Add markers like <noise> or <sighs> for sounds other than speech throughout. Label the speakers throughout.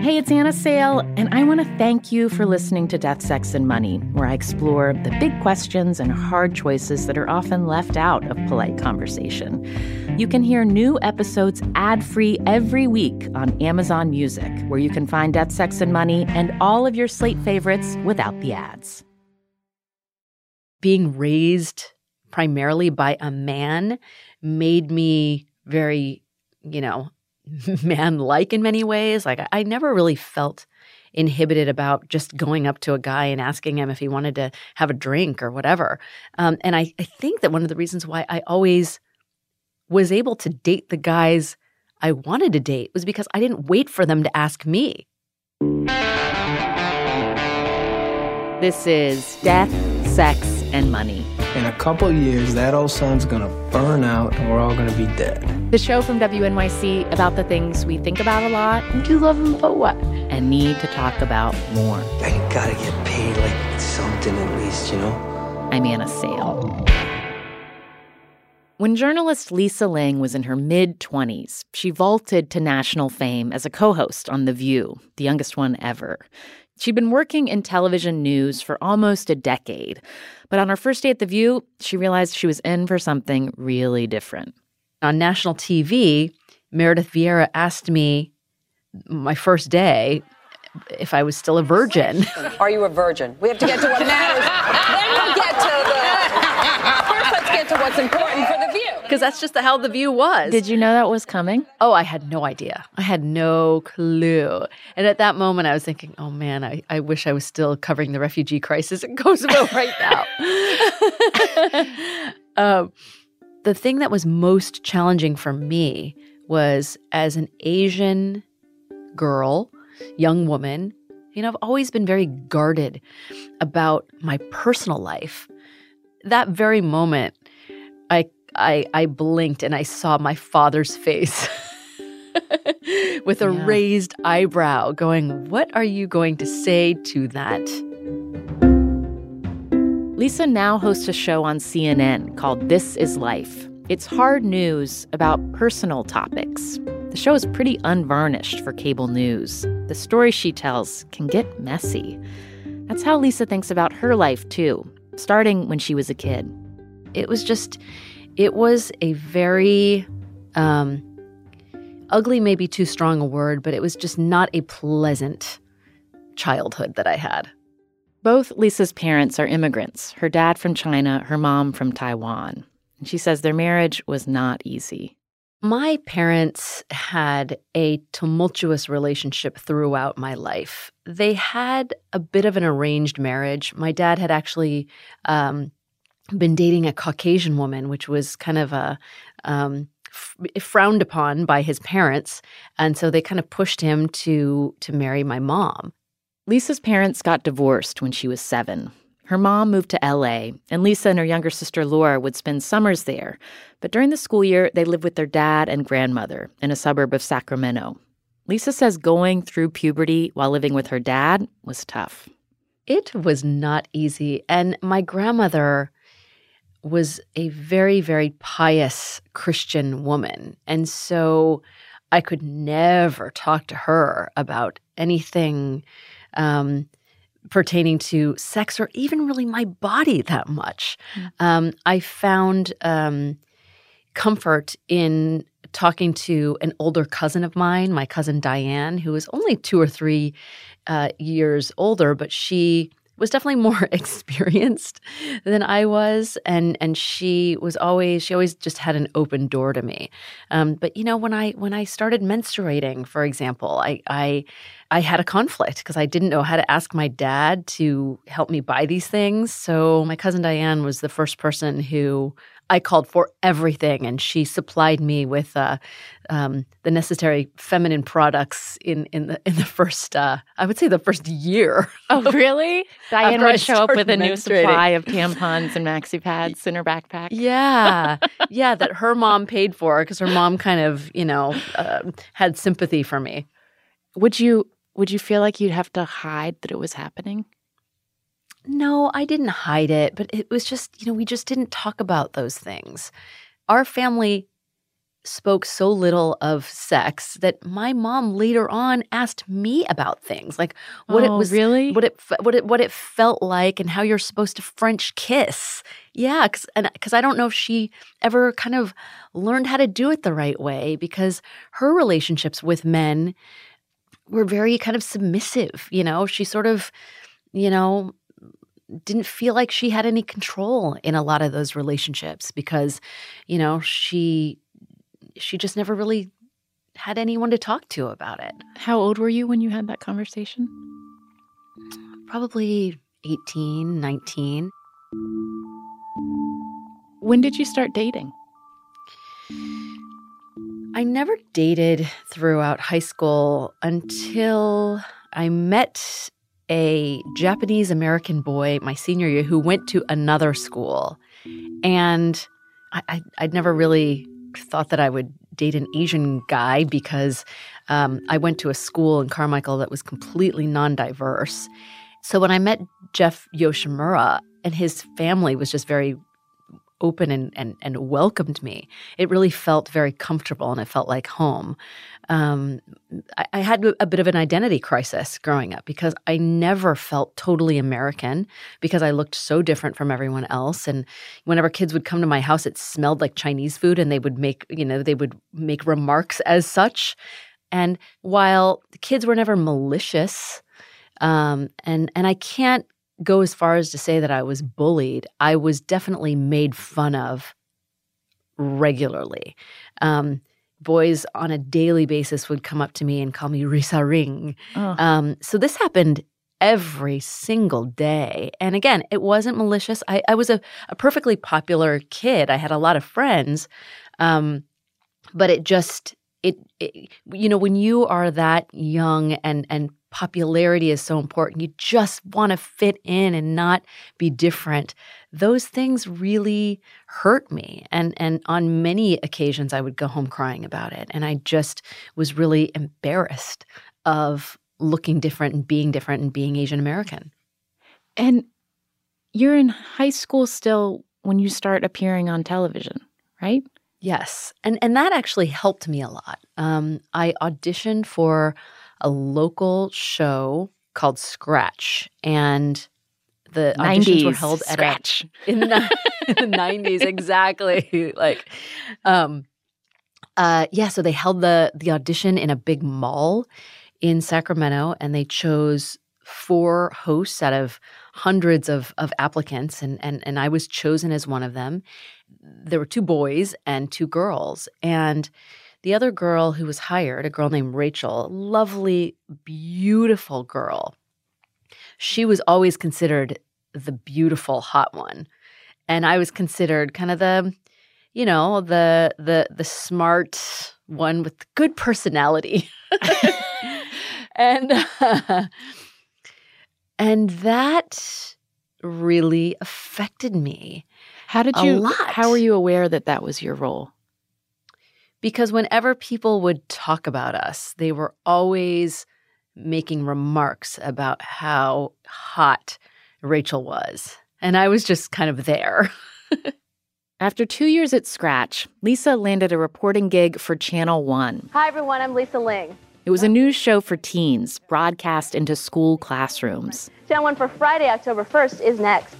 Speaker 1: Hey, it's Anna Sale, and I want to thank you for listening to Death, Sex, and Money, where I explore the big questions and hard choices that are often left out of polite conversation. You can hear new episodes ad free every week on Amazon Music, where you can find Death, Sex, and Money and all of your slate favorites without the ads.
Speaker 2: Being raised primarily by a man made me very, you know, <laughs> man like in many ways. Like I, I never really felt inhibited about just going up to a guy and asking him if he wanted to have a drink or whatever. Um, and I, I think that one of the reasons why I always was able to date the guys I wanted to date was because I didn't wait for them to ask me.
Speaker 1: This is Death, Sex, and Money.
Speaker 3: In a couple years, that old sun's gonna burn out and we're all gonna be dead.
Speaker 1: The show from WNYC about the things we think about a lot.
Speaker 4: do love him, but what?
Speaker 1: And need to talk about more.
Speaker 5: I gotta get paid like something at least, you know?
Speaker 1: I'm Anna Sale. When journalist Lisa Ling was in her mid 20s, she vaulted to national fame as a co host on The View, the youngest one ever. She'd been working in television news for almost a decade, but on her first day at The View, she realized she was in for something really different.
Speaker 2: On national TV, Meredith Vieira asked me my first day if I was still a virgin.
Speaker 6: Are you a virgin? We have to get to what matters. <laughs> then we'll get to the. First, let's get to what's important for the view.
Speaker 2: Because that's just how the view was.
Speaker 1: Did you know that was coming?
Speaker 2: Oh, I had no idea. I had no clue. And at that moment, I was thinking, oh man, I, I wish I was still covering the refugee crisis in Kosovo <laughs> right now. <laughs> um, the thing that was most challenging for me was as an Asian girl, young woman, you know, I've always been very guarded about my personal life. That very moment, I I, I blinked and I saw my father's face <laughs> with a yeah. raised eyebrow, going, What are you going to say to that?
Speaker 1: Lisa now hosts a show on CNN called This Is Life. It's hard news about personal topics. The show is pretty unvarnished for cable news. The stories she tells can get messy. That's how Lisa thinks about her life, too, starting when she was a kid.
Speaker 2: It was just it was a very um, ugly, maybe too strong a word, but it was just not a pleasant childhood that I had.
Speaker 1: Both Lisa's parents are immigrants her dad from China, her mom from Taiwan. And she says their marriage was not easy.
Speaker 2: My parents had a tumultuous relationship throughout my life. They had a bit of an arranged marriage. My dad had actually um, been dating a Caucasian woman, which was kind of a um, f- frowned upon by his parents, and so they kind of pushed him to to marry my mom.
Speaker 1: Lisa's parents got divorced when she was seven. Her mom moved to LA, and Lisa and her younger sister Laura would spend summers there. But during the school year, they lived with their dad and grandmother in a suburb of Sacramento. Lisa says going through puberty while living with her dad was tough.
Speaker 2: It was not easy. And my grandmother was a very, very pious Christian woman. And so I could never talk to her about anything um, pertaining to sex or even really my body that much. Mm. Um, I found um, comfort in talking to an older cousin of mine, my cousin Diane, who was only two or three uh, years older, but she was definitely more <laughs> experienced than I was, and and she was always she always just had an open door to me. Um, but you know, when I when I started menstruating, for example, I I I had a conflict because I didn't know how to ask my dad to help me buy these things. So my cousin Diane was the first person who I called for everything, and she supplied me with uh, um, the necessary feminine products in in the in the first uh, I would say the first year.
Speaker 1: Oh, really? <laughs> Diane would show up with a new supply of tampons and maxi <laughs> pads in her backpack.
Speaker 2: Yeah, <laughs> yeah, that her mom paid for because her mom kind of you know uh, had sympathy for me.
Speaker 1: Would you would you feel like you'd have to hide that it was happening?
Speaker 2: No, I didn't hide it, but it was just, you know, we just didn't talk about those things. Our family spoke so little of sex that my mom later on asked me about things like what it
Speaker 1: Oh,
Speaker 2: was
Speaker 1: really?
Speaker 2: what it what it what it felt like and how you're supposed to French kiss. Yeah, cuz and cuz I don't know if she ever kind of learned how to do it the right way because her relationships with men were very kind of submissive, you know. She sort of, you know, didn't feel like she had any control in a lot of those relationships because, you know, she she just never really had anyone to talk to about it.
Speaker 1: How old were you when you had that conversation?
Speaker 2: Probably 18, 19.
Speaker 1: When did you start dating?
Speaker 2: I never dated throughout high school until I met a Japanese American boy my senior year who went to another school. And I, I, I'd never really thought that I would date an Asian guy because um, I went to a school in Carmichael that was completely non diverse. So when I met Jeff Yoshimura, and his family was just very open and, and, and welcomed me. It really felt very comfortable and it felt like home. Um, I, I had a bit of an identity crisis growing up because I never felt totally American because I looked so different from everyone else. And whenever kids would come to my house, it smelled like Chinese food and they would make, you know, they would make remarks as such. And while the kids were never malicious, um, and and I can't go as far as to say that I was bullied. I was definitely made fun of regularly. Um, boys on a daily basis would come up to me and call me Risa Ring.
Speaker 1: Oh.
Speaker 2: Um, so this happened every single day. And again, it wasn't malicious. I, I was a, a perfectly popular kid. I had a lot of friends. Um, but it just it, it you know when you are that young and and popularity is so important you just want to fit in and not be different those things really hurt me and and on many occasions i would go home crying about it and i just was really embarrassed of looking different and being different and being asian american
Speaker 1: And you're in high school still when you start appearing on television, right?
Speaker 2: Yes, and and that actually helped me a lot. Um, I auditioned for a local show called Scratch, and the auditions were held at a,
Speaker 1: scratch. <laughs>
Speaker 2: in the <laughs> in the nineties exactly. <laughs> like, um, uh, yeah. So they held the the audition in a big mall in Sacramento, and they chose four hosts out of hundreds of of applicants, and and and I was chosen as one of them. There were two boys and two girls, and the other girl who was hired, a girl named Rachel, lovely, beautiful girl. She was always considered the beautiful, hot one, and I was considered kind of the, you know, the the the smart one with good personality, <laughs> and uh, and that really affected me
Speaker 1: How did you how were you aware that that was your role?
Speaker 2: Because whenever people would talk about us, they were always making remarks about how hot Rachel was. And I was just kind of there. <laughs>
Speaker 1: After 2 years at Scratch, Lisa landed a reporting gig for Channel 1.
Speaker 4: Hi, everyone. I'm Lisa Ling.
Speaker 1: It was a news show for teens, broadcast into school classrooms.
Speaker 4: Channel 1 for Friday, October 1st is next.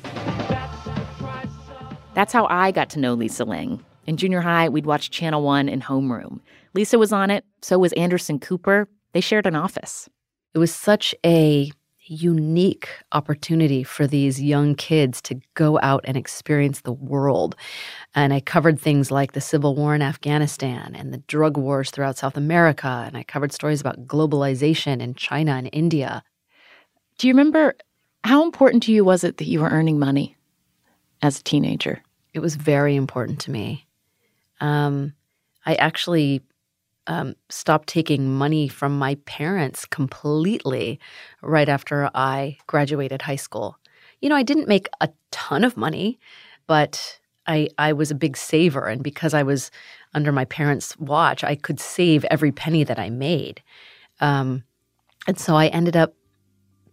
Speaker 1: That's how I got to know Lisa Ling. In junior high, we'd watch Channel 1 in homeroom. Lisa was on it, so was Anderson Cooper. They shared an office.
Speaker 2: It was such a unique opportunity for these young kids to go out and experience the world. And I covered things like the Civil War in Afghanistan and the drug wars throughout South America. And I covered stories about globalization in China and India.
Speaker 1: Do you remember how important to you was it that you were earning money as a teenager?
Speaker 2: It was very important to me. Um, I actually um, stopped taking money from my parents completely right after I graduated high school. You know, I didn't make a ton of money, but I I was a big saver, and because I was under my parents' watch, I could save every penny that I made. Um, and so I ended up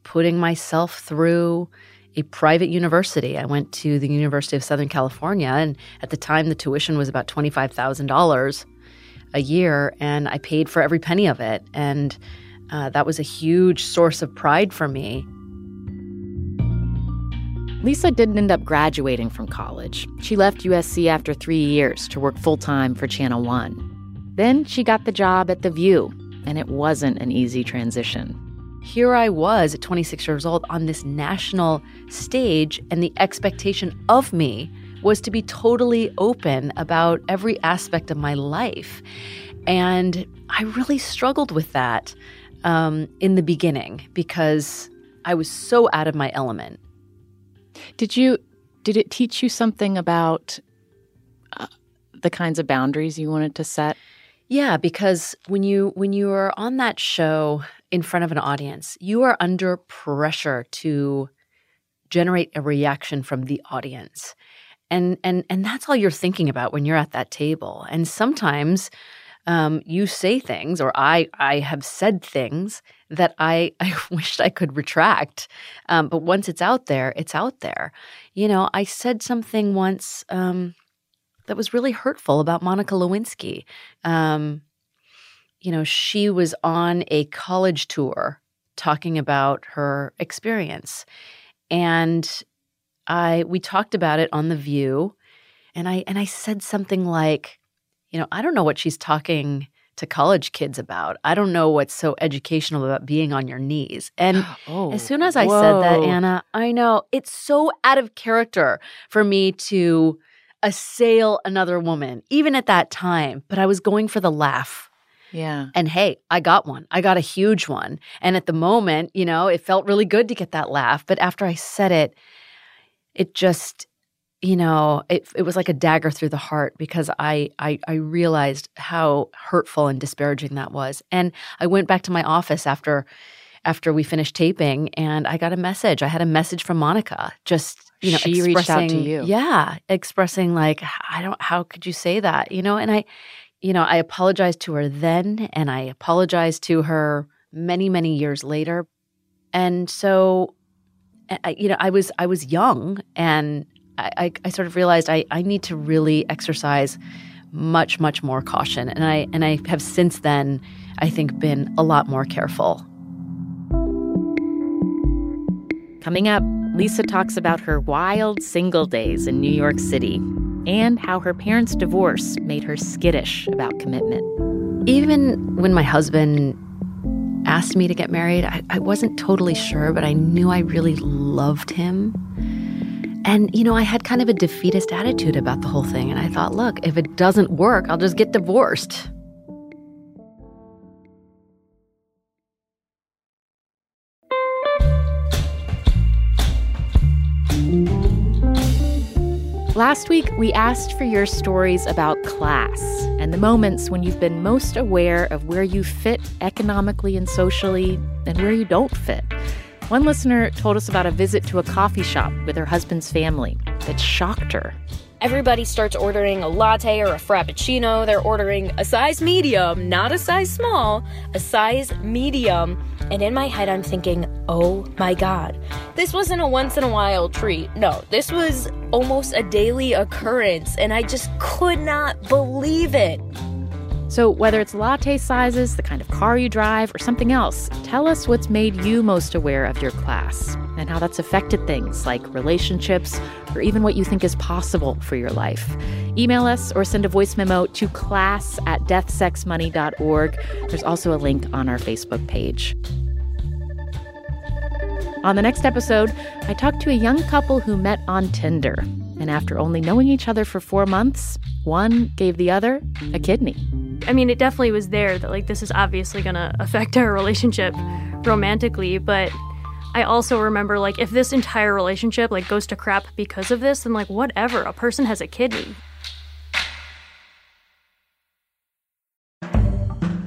Speaker 2: putting myself through a private university. I went to the University of Southern California, and at the time, the tuition was about $25,000. a year, and I paid for every penny of it. And uh, that was a huge source of pride for me.
Speaker 1: Lisa didn't end up graduating from college. She left USC after three years to work full time for Channel One. Then she got the job at The View, and it wasn't an easy transition.
Speaker 2: Here I was at 26 years old on this national stage, and the expectation of me was to be totally open about every aspect of my life. And I really struggled with that um, in the beginning because I was so out of my element.
Speaker 1: Did you did it teach you something about uh, the kinds of boundaries you wanted to set?
Speaker 2: Yeah, because when you when you are on that show in front of an audience, you are under pressure to generate a reaction from the audience. And and and that's all you're thinking about when you're at that table. And sometimes um, you say things, or I I have said things that I <laughs> I wished I could retract. Um, but once it's out there, it's out there. You know, I said something once um, that was really hurtful about Monica Lewinsky. Um, you know, she was on a college tour talking about her experience, and I we talked about it on the View, and I and I said something like, you know, I don't know what she's talking to college kids about. I don't know what's so educational about being on your knees. And <gasps>
Speaker 1: oh,
Speaker 2: as soon as I said that. Anna, I know it's so out of character for me to assail another woman, even at that time. But I was going for the laugh.
Speaker 1: Yeah.
Speaker 2: And hey, I got one. I got a huge one. And at the moment, you know, it felt really good to get that laugh. But after I said it, it just, you know, it, it was like a dagger through the heart because I, I I realized how hurtful and disparaging that was. And I went back to my office after after we finished taping and I got a message. I had a message from Monica just you know
Speaker 1: She reached out to you.
Speaker 2: Yeah, expressing like I don't how could you say that? You know, and I you know, I apologized to her then and I apologized to her many many years later. And so I, you know, I was I was young, and I, I, I sort of realized I, I need to really exercise much much more caution, and I and I have since then I think been a lot more careful.
Speaker 1: Coming up, Lisa talks about her wild single days in New York City and how her parents' divorce made her skittish about commitment.
Speaker 2: Even when my husband asked me to get married, I, I wasn't totally sure, but I knew I really loved him. And, you know, I had kind of a defeatist attitude about the whole thing. And I thought, look, if it doesn't work, I'll just get divorced.
Speaker 1: Last week, we asked for your stories about class and the moments when you've been most aware of where you fit economically and socially and where you don't fit. One listener told us about a visit to a coffee shop with her husband's family that shocked her.
Speaker 7: Everybody starts ordering a latte or a frappuccino. They're ordering a size medium, not a size small, a size medium. And in my head, I'm thinking, oh my God, this wasn't a once in a while treat. No, this was almost a daily occurrence. And I just could not believe it.
Speaker 1: So, whether it's latte sizes, the kind of car you drive, or something else, tell us what's made you most aware of your class and how that's affected things like relationships or even what you think is possible for your life. Email us or send a voice memo to class at deathsexmoney.org. There's also a link on our Facebook page. On the next episode, I talked to a young couple who met on Tinder. And after only knowing each other for four months, one gave the other a kidney.
Speaker 8: I mean, it definitely was there that like this is obviously going to affect our relationship romantically, but I also remember like if this entire relationship like goes to crap because of this, then like whatever, a person has a kidney.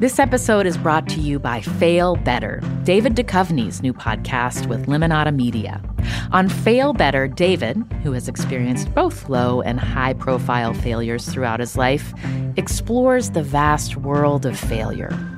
Speaker 1: This episode is brought to you by Fail Better, David Duchovny's new podcast with Lemonada Media. On Fail Better, David, who has experienced both low and high profile failures throughout his life, explores the vast world of failure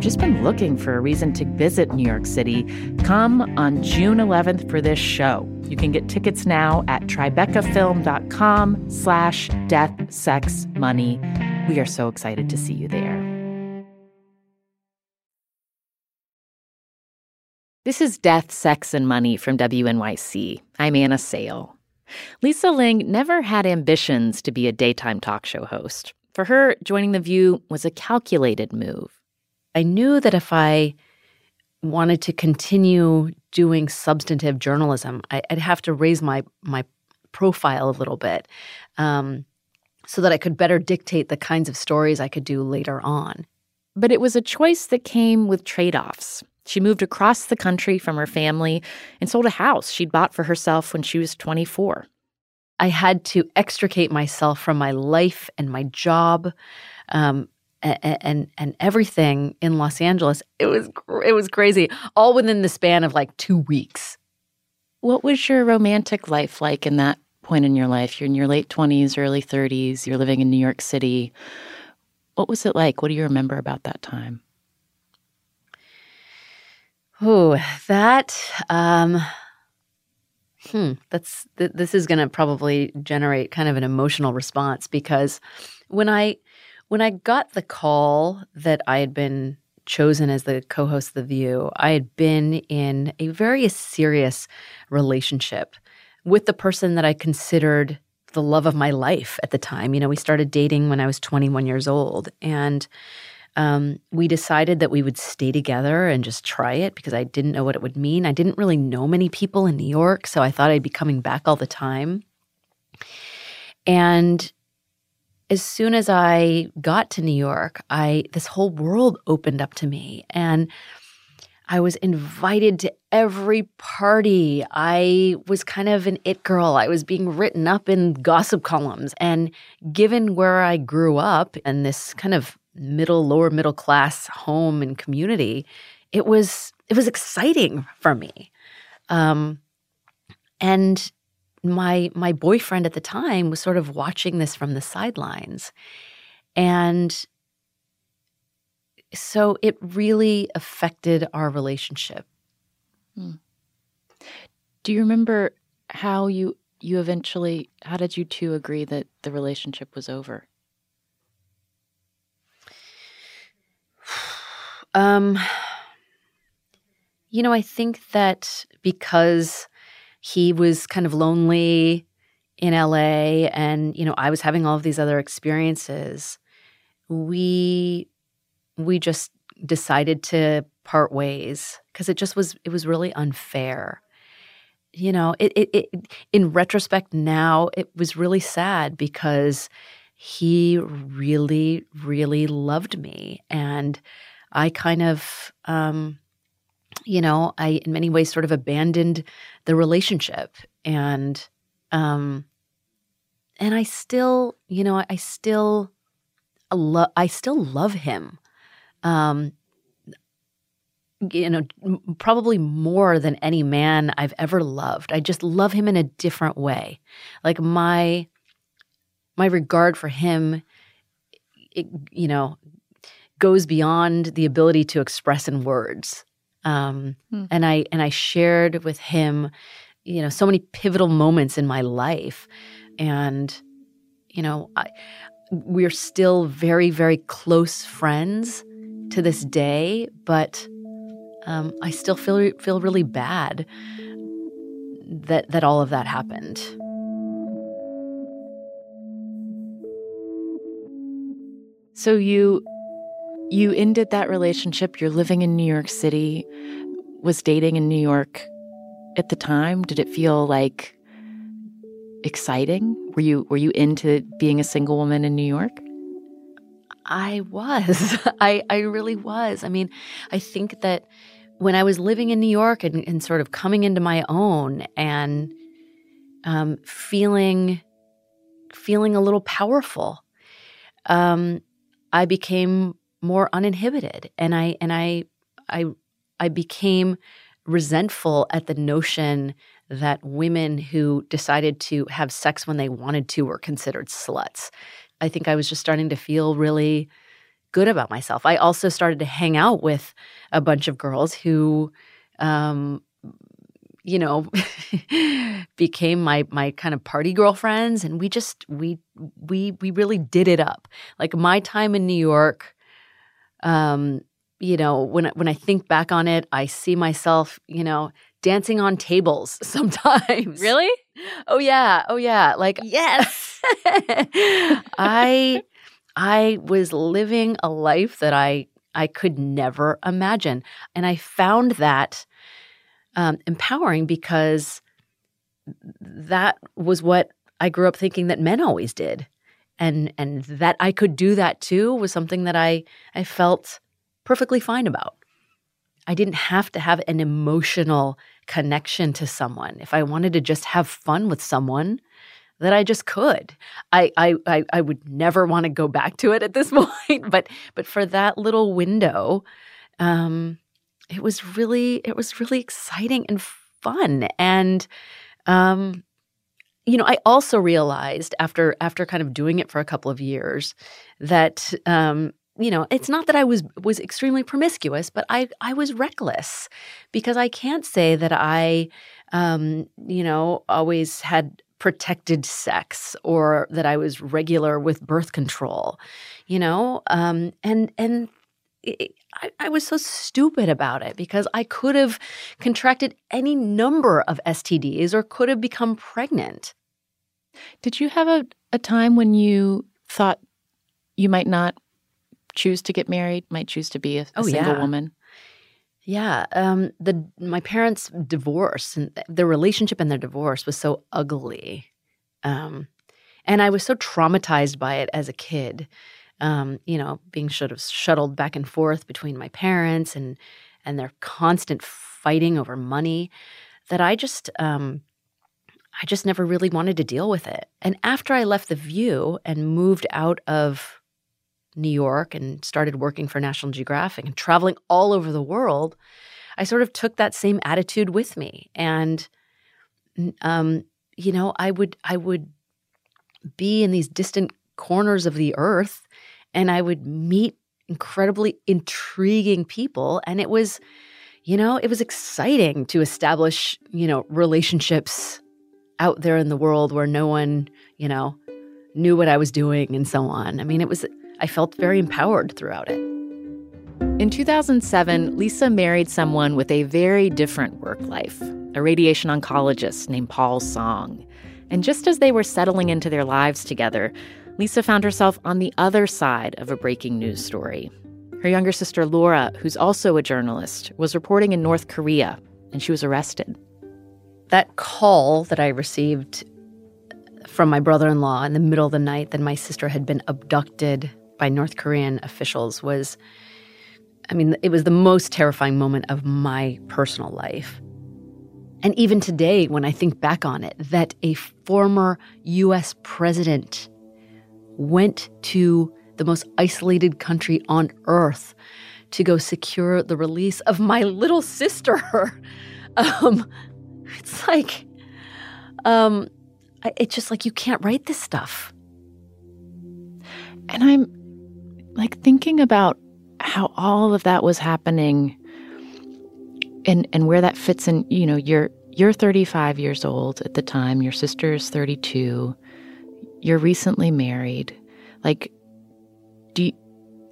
Speaker 1: just been looking for a reason to visit New York City, come on June 11th for this show. You can get tickets now at tribecafilm.com slash death, sex, money. We are so excited to see you there. This is Death, Sex, and Money from WNYC. I'm Anna Sale. Lisa Ling never had ambitions to be a daytime talk show host. For her, joining The View was a calculated move.
Speaker 2: I knew that if I wanted to continue doing substantive journalism, I, would have to raise my my profile a little bit, um, so that I could better dictate the kinds of stories I could do later on.
Speaker 1: But it was a choice that came with trade offs. She moved across the country from her family and sold a house she'd bought for herself when she was 24.
Speaker 2: I had to extricate myself from my life and my job. Um, and, and and everything in Los Angeles. It was it was crazy, all within the span of like two weeks.
Speaker 1: What was your romantic life like in that point in your life? You're in your late twenties, early thirties. You're living in New York City. What was it like? What do you remember about that time?
Speaker 2: Oh, that. Um, hmm. That's th- this is going to probably generate kind of an emotional response because when I when I got the call that I had been chosen as the co host of The View, I had been in a very serious relationship with the person that I considered the love of my life at the time. You know, we started dating when I was 21 years old. And um, we decided that we would stay together and just try it because I didn't know what it would mean. I didn't really know many people in New York, so I thought I'd be coming back all the time. And as soon as I got to New York, I this whole world opened up to me and I was invited to every party. I was kind of an it girl. I was being written up in gossip columns. And given where I grew up in this kind of middle, lower middle class home and community, it was it was exciting for me. Um, and my my boyfriend at the time was sort of watching this from the sidelines. And so it really affected our relationship. Hmm.
Speaker 1: do you remember how you you eventually how did you two agree that the relationship was over? <sighs>
Speaker 2: Um you know i think that because he was kind of lonely in LA and you know I was having all of these other experiences. We we just decided to part ways because it just was it was really unfair. You know it, it, it in retrospect now it was really sad because he really really loved me and i kind of um you know, I in many ways sort of abandoned the relationship and um and I still, you know, I still love I still love him. Um you know, probably more than any man I've ever loved. I just love him in a different way. Like my my regard for him, it, you know, goes beyond the ability to express in words. Um,
Speaker 1: Hmm.
Speaker 2: And I and I shared with him, you know, so many pivotal moments in my life, and you know, I, we're still very very close friends to this day, but um, I still feel feel really bad that that all of that happened.
Speaker 1: So you you ended that relationship. You're living in New York City. Was dating in New York at the time? Did it feel like exciting? Were you were you into being a single woman in New York?
Speaker 2: I was. <laughs> I I really was. I mean, I think that when I was living in New York and, and sort of coming into my own and um, feeling feeling a little powerful, um, I became more uninhibited, and I and I I I became resentful at the notion that women who decided to have sex when they wanted to were considered sluts. I think I was just starting to feel really good about myself. I also started to hang out with a bunch of girls who, um, you know, <laughs> became my my kind of party girlfriends, and we just we we we really did it up. Like my time in New York, um, you know, when I- when I think back on it, I see myself, you know, dancing on tables <laughs> sometimes.
Speaker 8: Really?
Speaker 2: Oh yeah. Oh yeah. Like yes. <laughs> I I was living a life that I I could never imagine, and I found that um, empowering because that was what I grew up thinking that men always did, and and that I could do that too was something that I I felt perfectly fine about. I didn't have to have an emotional connection to someone. If I wanted to just have fun with someone, that I just could. I I I, I would never want to go back to it at this <laughs> point, but but for that little window, um, it was really it was really exciting and fun. And um, you know, I also realized after after kind of doing it for a couple of years that um, you know, it's not that I was was extremely promiscuous, but I I was reckless because I can't say that I um, you know, always had protected sex or that I was regular with birth control, you know, um, and and I, I was so stupid about it because I could have contracted any number of STDs or could have become pregnant.
Speaker 1: Did you have a, a time when you thought you might not choose to get married, might choose to be a, a
Speaker 2: Oh,
Speaker 1: single
Speaker 2: yeah.
Speaker 1: woman?
Speaker 2: Yeah, um, the my parents' divorce and their relationship and their divorce was so ugly, um, and I was so traumatized by it as a kid. Um, you know, being sort of shuttled back and forth between my parents and and their constant fighting over money, that I just um, I just never really wanted to deal with it. And after I left the View and moved out of New York and started working for National Geographic and traveling all over the world, I sort of took that same attitude with me. And um, you know, I would I would be in these distant corners of the earth and I would meet incredibly intriguing people and it was you know, it was exciting to establish, you know, relationships out there in the world where no one, you know, knew what I was doing and so on. I mean, it was I felt very empowered throughout it.
Speaker 1: In 2007, Lisa married someone with a very different work life, a radiation oncologist named Paul Song. And just as they were settling into their lives together, Lisa found herself on the other side of a breaking news story. Her younger sister, Laura, who's also a journalist, was reporting in North Korea, and she was arrested.
Speaker 2: That call that I received from my brother in law in the middle of the night that my sister had been abducted by North Korean officials was, I mean, it was the most terrifying moment of my personal life. And even today, when I think back on it, that a former US president went to the most isolated country on earth to go secure the release of my little sister. <laughs> um, it's like, um, it's just like you can't write this stuff.
Speaker 1: And I'm like thinking about how all of that was happening and and where that fits in, you know, you're you're 35 years old at the time, your sister is 32. You're recently married. Like do you,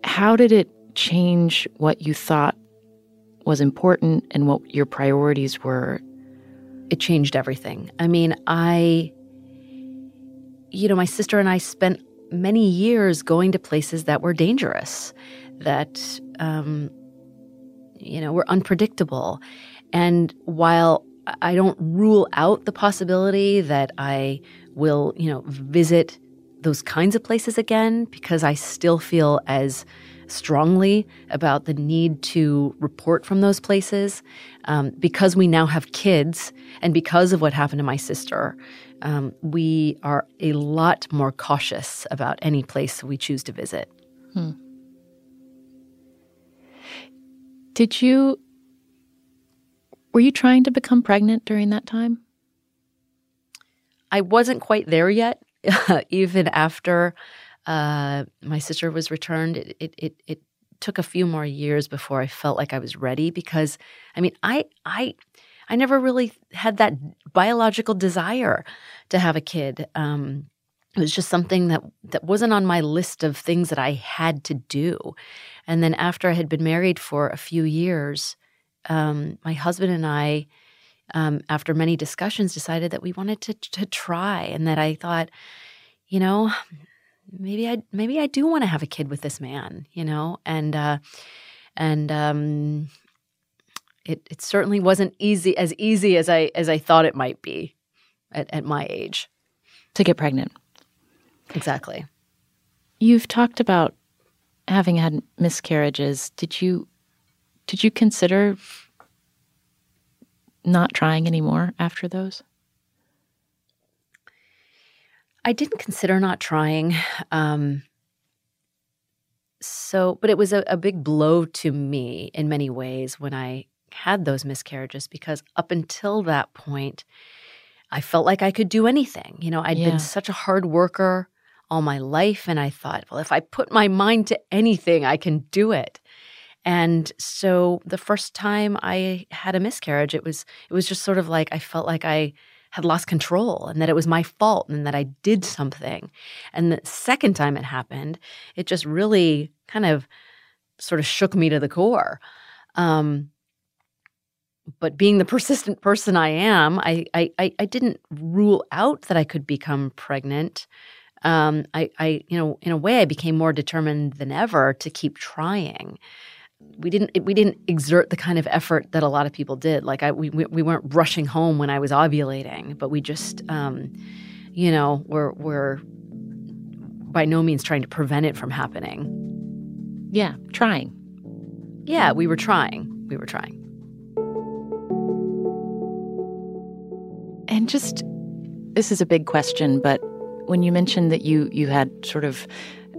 Speaker 1: how did it change what you thought was important and what your priorities were?
Speaker 2: It changed everything. I mean, I you know, my sister and I spent many years going to places that were dangerous, that, um, you know, were unpredictable. And while I don't rule out the possibility that I will, you know, visit those kinds of places again because I still feel as strongly about the need to report from those places um, because we now have kids and because of what happened to my sister um, we are a lot more cautious about any place we choose to visit. Hmm.
Speaker 1: Did you, were you trying to become pregnant during that time?
Speaker 2: I wasn't quite there yet. <laughs> Even after uh, my sister was returned, it, it, it, it took a few more years before I felt like I was ready because, I mean, I, I, I never really had that biological desire to have a kid. Um, it was just something that that wasn't on my list of things that I had to do. And then after I had been married for a few years, um, my husband and I, um, after many discussions, decided that we wanted to to try, and that I thought, you know, maybe I maybe I do want to have a kid with this man, you know, and uh, and um, it it certainly wasn't easy as easy as I as I thought it might be at, at my age.
Speaker 1: To get pregnant.
Speaker 2: Exactly.
Speaker 1: You've talked about having had miscarriages. Did you did you consider not trying anymore after those?
Speaker 2: I didn't consider not trying. Um, so, but it was a, a big blow to me in many ways when I had those miscarriages because up until that point, I felt like I could do anything. You know, i had yeah. been such a hard worker all my life. And I thought, well, if I put my mind to anything, I can do it. And so the first time I had a miscarriage, it was it was just sort of like I felt like I had lost control and that it was my fault and that I did something. And the second time it happened, it just really kind of sort of shook me to the core. Um, but being the persistent person I am, I, I, I didn't rule out that I could become pregnant. Um, I, I, you know, in a way, I became more determined than ever to keep trying. We didn't, we didn't exert the kind of effort that a lot of people did. Like I, we, we weren't rushing home when I was ovulating, but we just, um, you know, we're, we're by no means trying to prevent it from happening.
Speaker 1: Yeah, trying.
Speaker 2: Yeah, we were trying. We were trying.
Speaker 1: And just this is a big question, but when you mentioned that you you had sort of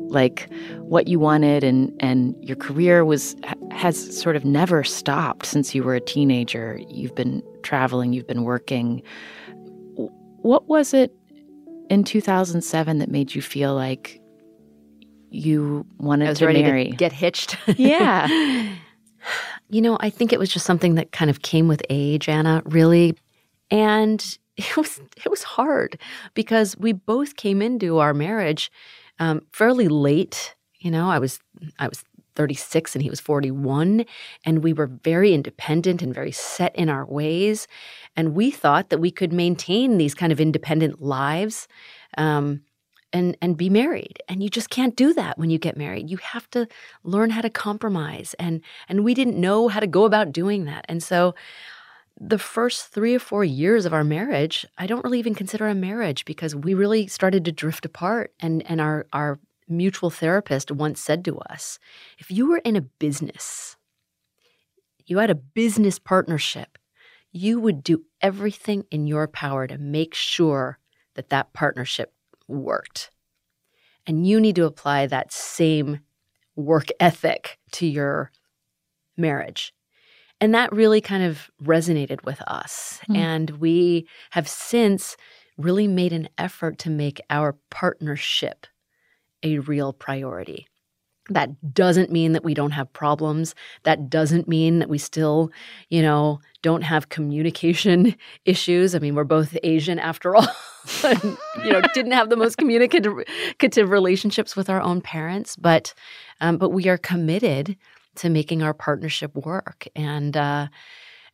Speaker 1: like what you wanted and and your career was has sort of never stopped since you were a teenager. You've been traveling, you've been working. What was it in 2007 that made you feel like you wanted
Speaker 2: I was
Speaker 1: to
Speaker 2: ready
Speaker 1: marry?
Speaker 2: To get hitched. <laughs>
Speaker 1: Yeah. <sighs>
Speaker 2: you know, I think it was just something that kind of came with age, Anna, really. And <laughs> it was it was hard because we both came into our marriage um, fairly late. You know, I was I was 36 and he was 41 and we were very independent and very set in our ways. And we thought that we could maintain these kind of independent lives um, and and be married. And you just can't do that when you get married. You have to learn how to compromise. And and we didn't know how to go about doing that. And so the first three or four years of our marriage, I don't really even consider a marriage because we really started to drift apart. And, and our, our mutual therapist once said to us if you were in a business, you had a business partnership, you would do everything in your power to make sure that that partnership worked. And you need to apply that same work ethic to your marriage. And that really kind of resonated with us.
Speaker 1: Mm.
Speaker 2: And we have since really made an effort to make our partnership a real priority. That doesn't mean that we don't have problems. That doesn't mean that we still, you know, don't have communication issues. I mean, we're both Asian after all. and, you know, didn't have the most communicative communicative relationships with our own parents, but um, but we are committed to making our partnership work. And uh,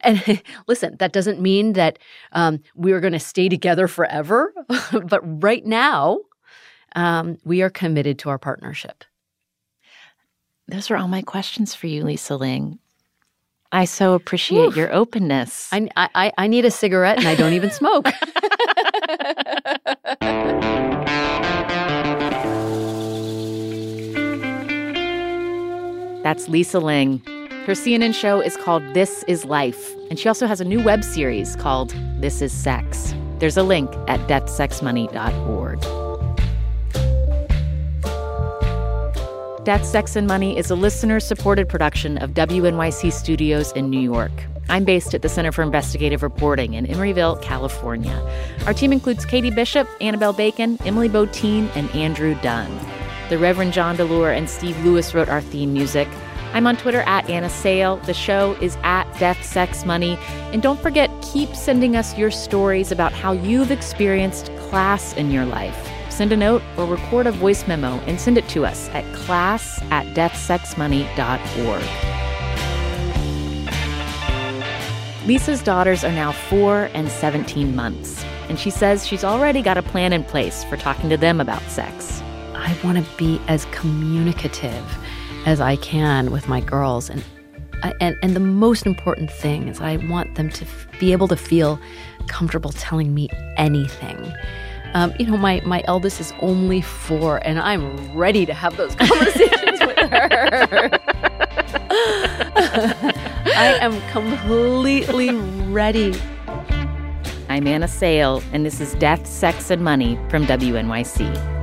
Speaker 2: and <laughs> listen, that doesn't mean that um, we're going to stay together forever. <laughs> but right now, um, we are committed to our partnership.
Speaker 1: Those are all my questions for you, Lisa Ling. I so appreciate
Speaker 2: Oof.
Speaker 1: your openness.
Speaker 2: I, I I need a cigarette, and I don't even smoke. <laughs>
Speaker 1: That's Lisa Ling. Her CNN show is called This Is Life, and she also has a new web series called This Is Sex. There's a link at deathsexmoney.org. Death, Sex, and Money is a listener supported production of WNYC Studios in New York. I'm based at the Center for Investigative Reporting in Emeryville, California. Our team includes Katie Bishop, Annabelle Bacon, Emily Botein, and Andrew Dunn. The Reverend John DeLore and Steve Lewis wrote our theme music. I'm on Twitter at Anna Sale. The show is at Death, Sex, Money. And don't forget, keep sending us your stories about how you've experienced class in your life. Send a note or record a voice memo and send it to us at class at deathsexmoney.org. Lisa's daughters are now four and 17 months, and she says she's already got a plan in place for talking to them about sex.
Speaker 2: I want to be as communicative as I can with my girls, and and and the most important thing is I want them to f- be able to feel comfortable telling me anything. Um, you know, my my eldest is only four, and I'm ready to have those <laughs> conversations with her. <laughs> I am completely ready.
Speaker 1: I'm Anna Sale, and this is Death, Sex, and Money from WNYC.